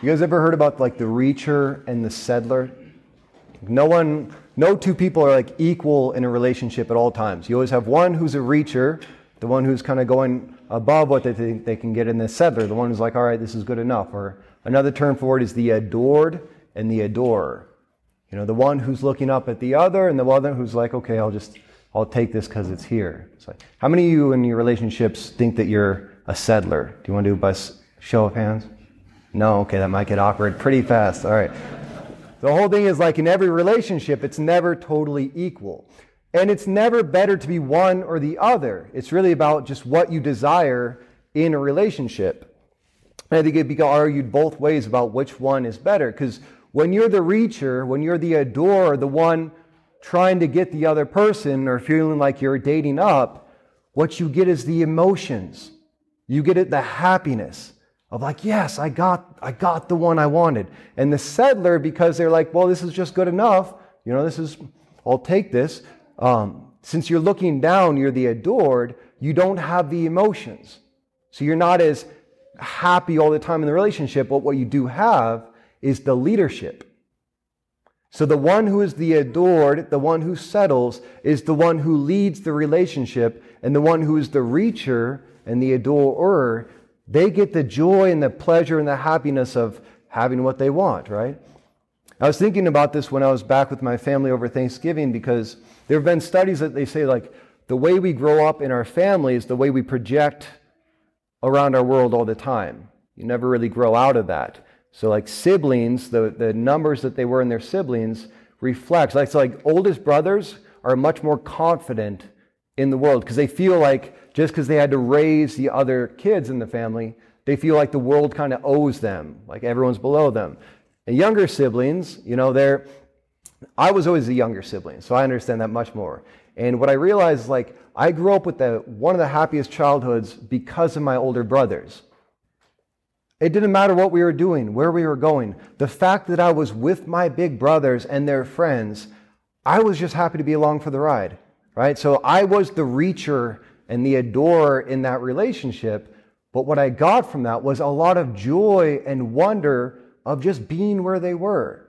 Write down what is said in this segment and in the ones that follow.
You guys ever heard about like the reacher and the settler? No one, no two people are like equal in a relationship at all times. You always have one who's a reacher, the one who's kind of going above what they think they can get in the settler, the one who's like, all right, this is good enough. Or another term for it is the adored and the adorer. You know, the one who's looking up at the other and the other who's like, okay, I'll just, I'll take this because it's here. How many of you in your relationships think that you're a settler? Do you want to do a show of hands? No? Okay, that might get awkward pretty fast. All right. The whole thing is like in every relationship, it's never totally equal. And it's never better to be one or the other. It's really about just what you desire in a relationship. And I think it can be argued both ways about which one is better. Because when you're the reacher, when you're the adorer, the one trying to get the other person or feeling like you're dating up, what you get is the emotions. You get it, the happiness of like, yes, I got, I got the one I wanted. And the settler, because they're like, well, this is just good enough. You know, this is, I'll take this. Um, since you're looking down, you're the adored, you don't have the emotions. So you're not as happy all the time in the relationship, but what you do have is the leadership. So the one who is the adored, the one who settles, is the one who leads the relationship, and the one who is the reacher and the adorer, they get the joy and the pleasure and the happiness of having what they want, right? I was thinking about this when I was back with my family over Thanksgiving because there have been studies that they say like the way we grow up in our family is the way we project around our world all the time. You never really grow out of that. So, like siblings, the, the numbers that they were in their siblings reflects. Like, so like oldest brothers are much more confident in the world because they feel like just because they had to raise the other kids in the family, they feel like the world kind of owes them, like everyone's below them. And younger siblings, you know, they're. I was always the younger sibling, so I understand that much more. And what I realized is like I grew up with the, one of the happiest childhoods because of my older brothers. It didn't matter what we were doing, where we were going. The fact that I was with my big brothers and their friends, I was just happy to be along for the ride, right? So I was the reacher and the adorer in that relationship. But what I got from that was a lot of joy and wonder of just being where they were.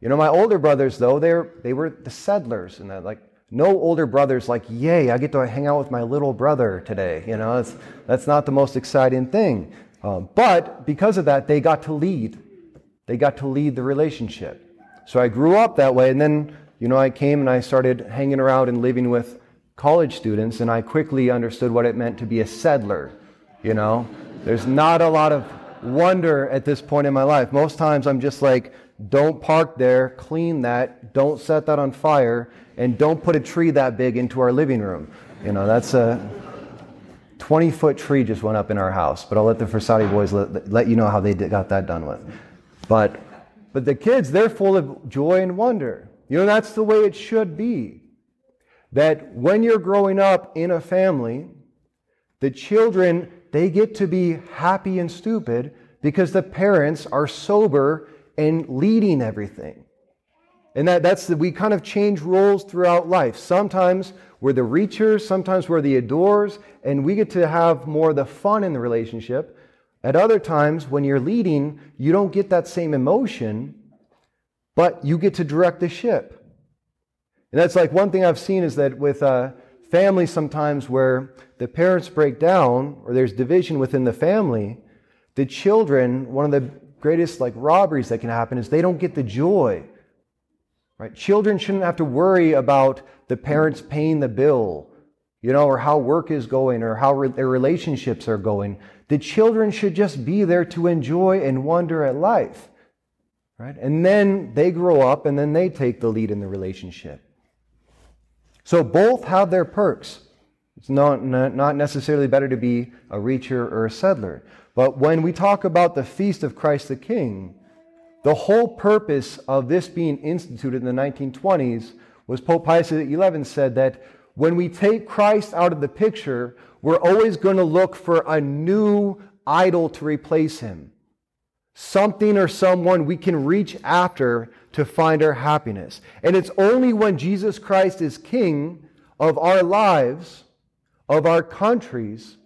You know, my older brothers, though, they were, they were the settlers, and like no older brothers like, yay, I get to hang out with my little brother today. You know, that's, that's not the most exciting thing. Um, but because of that, they got to lead. They got to lead the relationship. So I grew up that way. And then, you know, I came and I started hanging around and living with college students. And I quickly understood what it meant to be a settler. You know, there's not a lot of wonder at this point in my life. Most times I'm just like, don't park there, clean that, don't set that on fire, and don't put a tree that big into our living room. You know, that's a 20 foot tree just went up in our house, but I'll let the Versati boys let, let you know how they did, got that done with. But, but the kids, they're full of joy and wonder. You know, that's the way it should be. That when you're growing up in a family, the children, they get to be happy and stupid because the parents are sober and leading everything. And that, that's the, we kind of change roles throughout life. Sometimes we're the reachers, sometimes we're the adorers, and we get to have more of the fun in the relationship. At other times, when you're leading, you don't get that same emotion, but you get to direct the ship. And that's like one thing I've seen is that with uh, families sometimes where the parents break down or there's division within the family, the children, one of the greatest like robberies that can happen is they don't get the joy Right? Children shouldn't have to worry about the parents paying the bill, you know, or how work is going or how re- their relationships are going. The children should just be there to enjoy and wonder at life. Right? And then they grow up and then they take the lead in the relationship. So both have their perks. It's not, not necessarily better to be a reacher or a settler. But when we talk about the feast of Christ the King, the whole purpose of this being instituted in the 1920s was Pope Pius XI said that when we take Christ out of the picture, we're always going to look for a new idol to replace him. Something or someone we can reach after to find our happiness. And it's only when Jesus Christ is King of our lives, of our countries,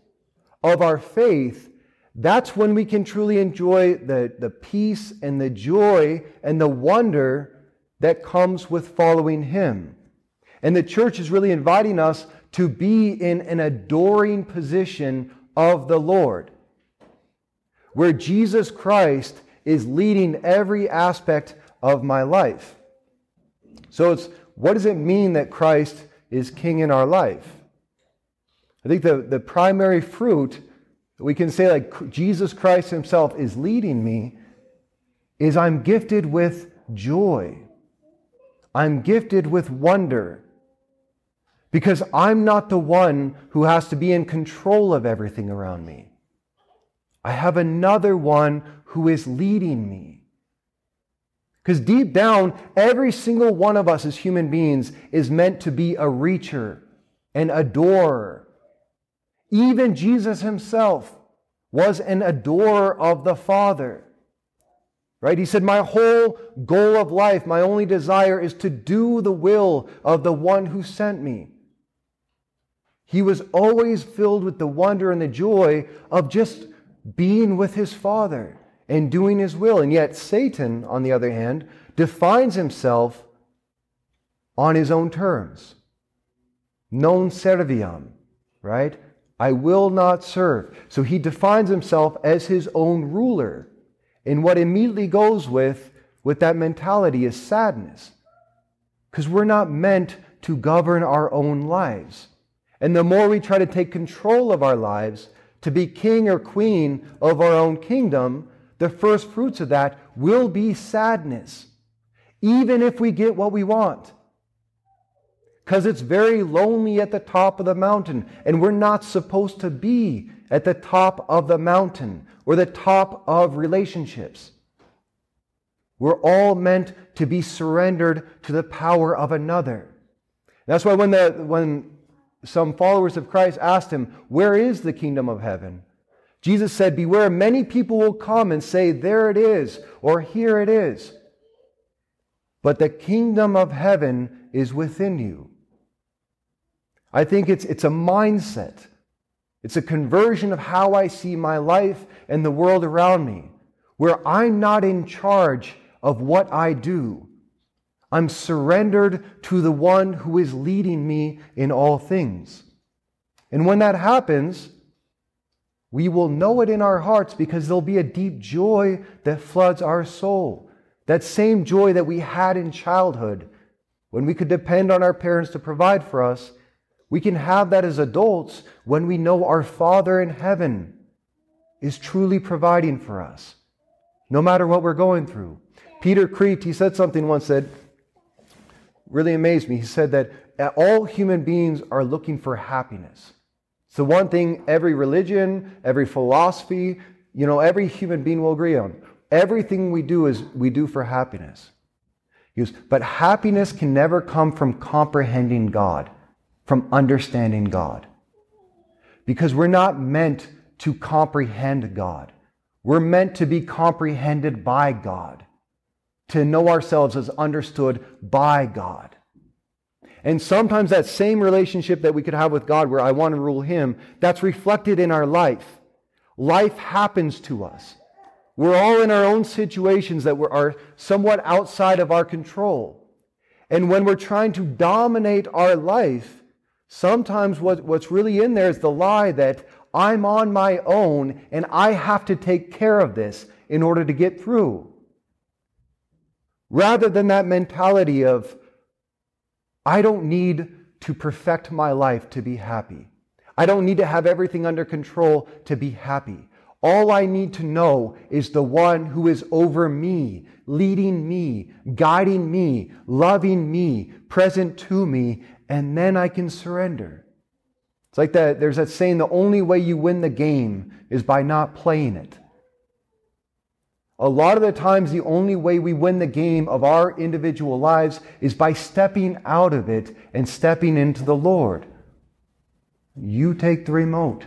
of our faith, that's when we can truly enjoy the, the peace and the joy and the wonder that comes with following Him. And the church is really inviting us to be in an adoring position of the Lord, where Jesus Christ is leading every aspect of my life. So it's what does it mean that Christ is king in our life? I think the, the primary fruit we can say like Jesus Christ himself is leading me is I'm gifted with joy. I'm gifted with wonder because I'm not the one who has to be in control of everything around me. I have another one who is leading me. Because deep down, every single one of us as human beings is meant to be a reacher, an adorer. Even Jesus himself was an adorer of the Father. Right? He said, My whole goal of life, my only desire is to do the will of the one who sent me. He was always filled with the wonder and the joy of just being with his Father and doing his will. And yet, Satan, on the other hand, defines himself on his own terms. Non serviam, right? I will not serve. So he defines himself as his own ruler. And what immediately goes with, with that mentality is sadness. Because we're not meant to govern our own lives. And the more we try to take control of our lives, to be king or queen of our own kingdom, the first fruits of that will be sadness, even if we get what we want. Because it's very lonely at the top of the mountain, and we're not supposed to be at the top of the mountain or the top of relationships. We're all meant to be surrendered to the power of another. That's why when, the, when some followers of Christ asked him, Where is the kingdom of heaven? Jesus said, Beware, many people will come and say, There it is, or Here it is. But the kingdom of heaven is within you. I think it's, it's a mindset. It's a conversion of how I see my life and the world around me, where I'm not in charge of what I do. I'm surrendered to the one who is leading me in all things. And when that happens, we will know it in our hearts because there'll be a deep joy that floods our soul. That same joy that we had in childhood when we could depend on our parents to provide for us. We can have that as adults when we know our Father in heaven is truly providing for us, no matter what we're going through. Peter Kreeft, he said something once that really amazed me. He said that uh, all human beings are looking for happiness. So one thing every religion, every philosophy, you know, every human being will agree on. Everything we do is we do for happiness. He goes, but happiness can never come from comprehending God, from understanding God. Because we're not meant to comprehend God. We're meant to be comprehended by God to know ourselves as understood by God. And sometimes that same relationship that we could have with God, where I want to rule Him, that's reflected in our life. Life happens to us. We're all in our own situations that are somewhat outside of our control. And when we're trying to dominate our life, sometimes what, what's really in there is the lie that I'm on my own and I have to take care of this in order to get through rather than that mentality of, I don't need to perfect my life to be happy. I don't need to have everything under control to be happy. All I need to know is the one who is over me, leading me, guiding me, loving me, present to me, and then I can surrender. It's like that, there's that saying the only way you win the game is by not playing it. A lot of the times, the only way we win the game of our individual lives is by stepping out of it and stepping into the Lord. You take the remote.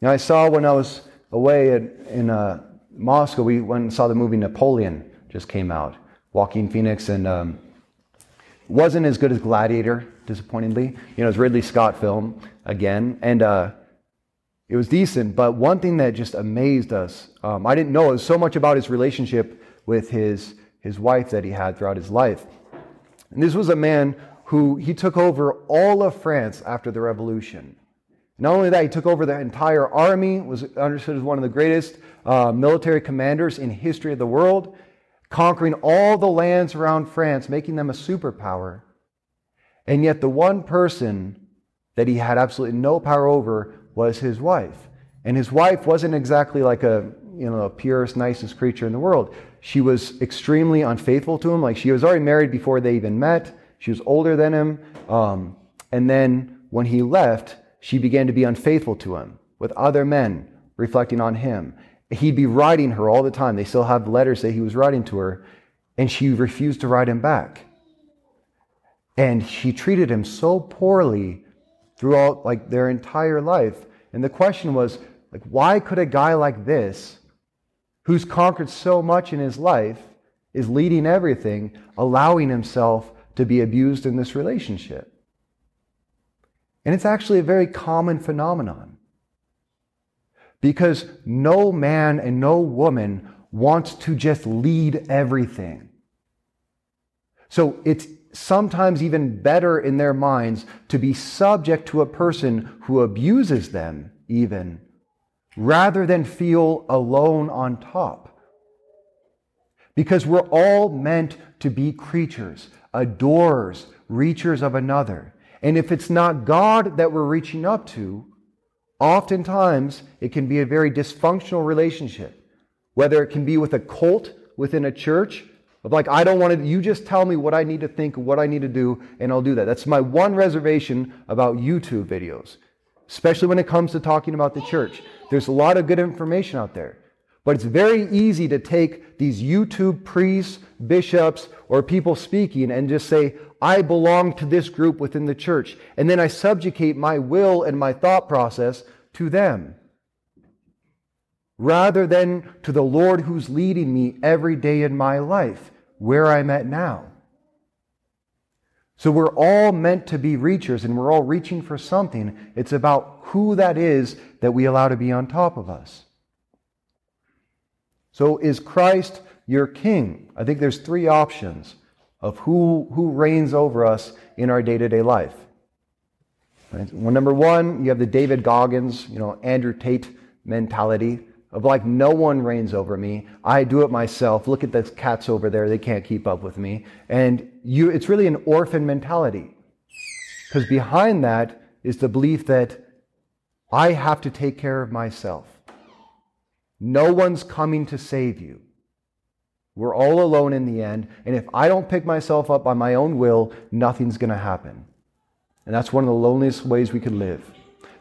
Now, I saw when I was away in, in uh, Moscow, we went and saw the movie Napoleon, just came out. Joaquin Phoenix, and um, wasn't as good as Gladiator, disappointingly. You know, it's Ridley Scott film again. And uh, it was decent. But one thing that just amazed us, um, I didn't know, it was so much about his relationship with his, his wife that he had throughout his life. And this was a man who he took over all of France after the revolution. Not only that, he took over the entire army, was understood as one of the greatest uh, military commanders in history of the world, conquering all the lands around France, making them a superpower. And yet, the one person that he had absolutely no power over was his wife. And his wife wasn't exactly like a, you know, a purest, nicest creature in the world. She was extremely unfaithful to him. Like she was already married before they even met. She was older than him. Um, and then when he left, she began to be unfaithful to him with other men reflecting on him. He'd be writing her all the time. They still have letters that he was writing to her, and she refused to write him back. And she treated him so poorly throughout like their entire life. And the question was, like, why could a guy like this, who's conquered so much in his life, is leading everything, allowing himself to be abused in this relationship? And it's actually a very common phenomenon. Because no man and no woman wants to just lead everything. So it's sometimes even better in their minds to be subject to a person who abuses them, even, rather than feel alone on top. Because we're all meant to be creatures, adorers, reachers of another. And if it's not God that we're reaching up to, oftentimes it can be a very dysfunctional relationship. Whether it can be with a cult within a church, of like, I don't want to, you just tell me what I need to think, what I need to do, and I'll do that. That's my one reservation about YouTube videos, especially when it comes to talking about the church. There's a lot of good information out there. But it's very easy to take these YouTube priests, bishops, or people speaking and just say, I belong to this group within the church. And then I subjugate my will and my thought process to them. Rather than to the Lord who's leading me every day in my life, where I'm at now. So we're all meant to be reachers and we're all reaching for something. It's about who that is that we allow to be on top of us. So is Christ your king? I think there's three options of who, who reigns over us in our day-to-day life. Right? Well, number one, you have the David Goggins, you know, Andrew Tate mentality of like, no one reigns over me. I do it myself. Look at the cats over there. They can't keep up with me. And you, it's really an orphan mentality. Because behind that is the belief that I have to take care of myself. No one's coming to save you. We're all alone in the end. And if I don't pick myself up by my own will, nothing's going to happen. And that's one of the loneliest ways we could live.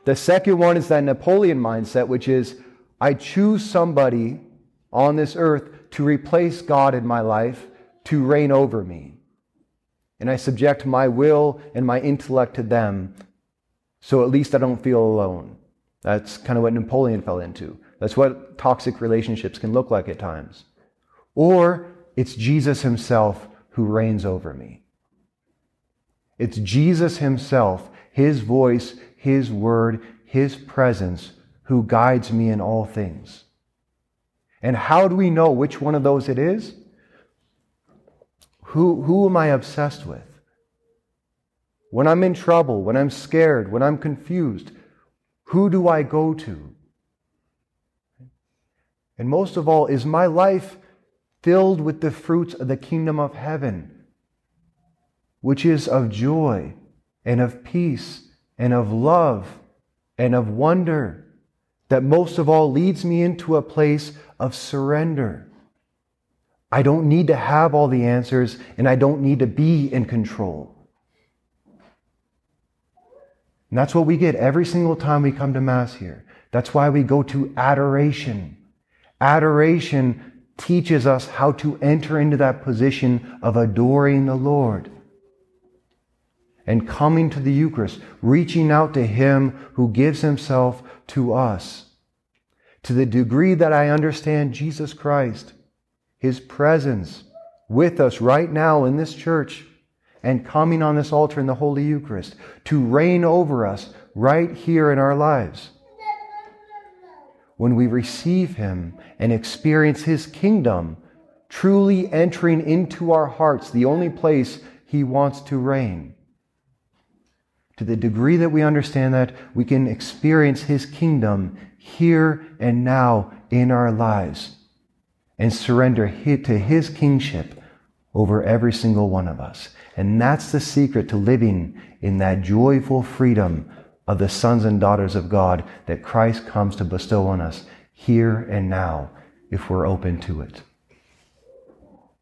The second one is that Napoleon mindset, which is I choose somebody on this earth to replace God in my life to reign over me. And I subject my will and my intellect to them so at least I don't feel alone. That's kind of what Napoleon fell into. That's what toxic relationships can look like at times. Or it's Jesus himself who reigns over me. It's Jesus himself, his voice, his word, his presence, who guides me in all things. And how do we know which one of those it is? Who, who am I obsessed with? When I'm in trouble, when I'm scared, when I'm confused, who do I go to? And most of all, is my life filled with the fruits of the kingdom of heaven, which is of joy and of peace and of love and of wonder, that most of all leads me into a place of surrender. I don't need to have all the answers and I don't need to be in control. And that's what we get every single time we come to Mass here. That's why we go to adoration. Adoration teaches us how to enter into that position of adoring the Lord and coming to the Eucharist, reaching out to Him who gives Himself to us. To the degree that I understand Jesus Christ, His presence with us right now in this church and coming on this altar in the Holy Eucharist to reign over us right here in our lives. when we receive Him and experience His kingdom, truly entering into our hearts, the only place He wants to reign. To the degree that we understand that, we can experience His kingdom here and now in our lives and surrender to His kingship over every single one of us. And that's the secret to living in that joyful freedom of the sons and daughters of God that Christ comes to bestow on us here and now if we're open to it.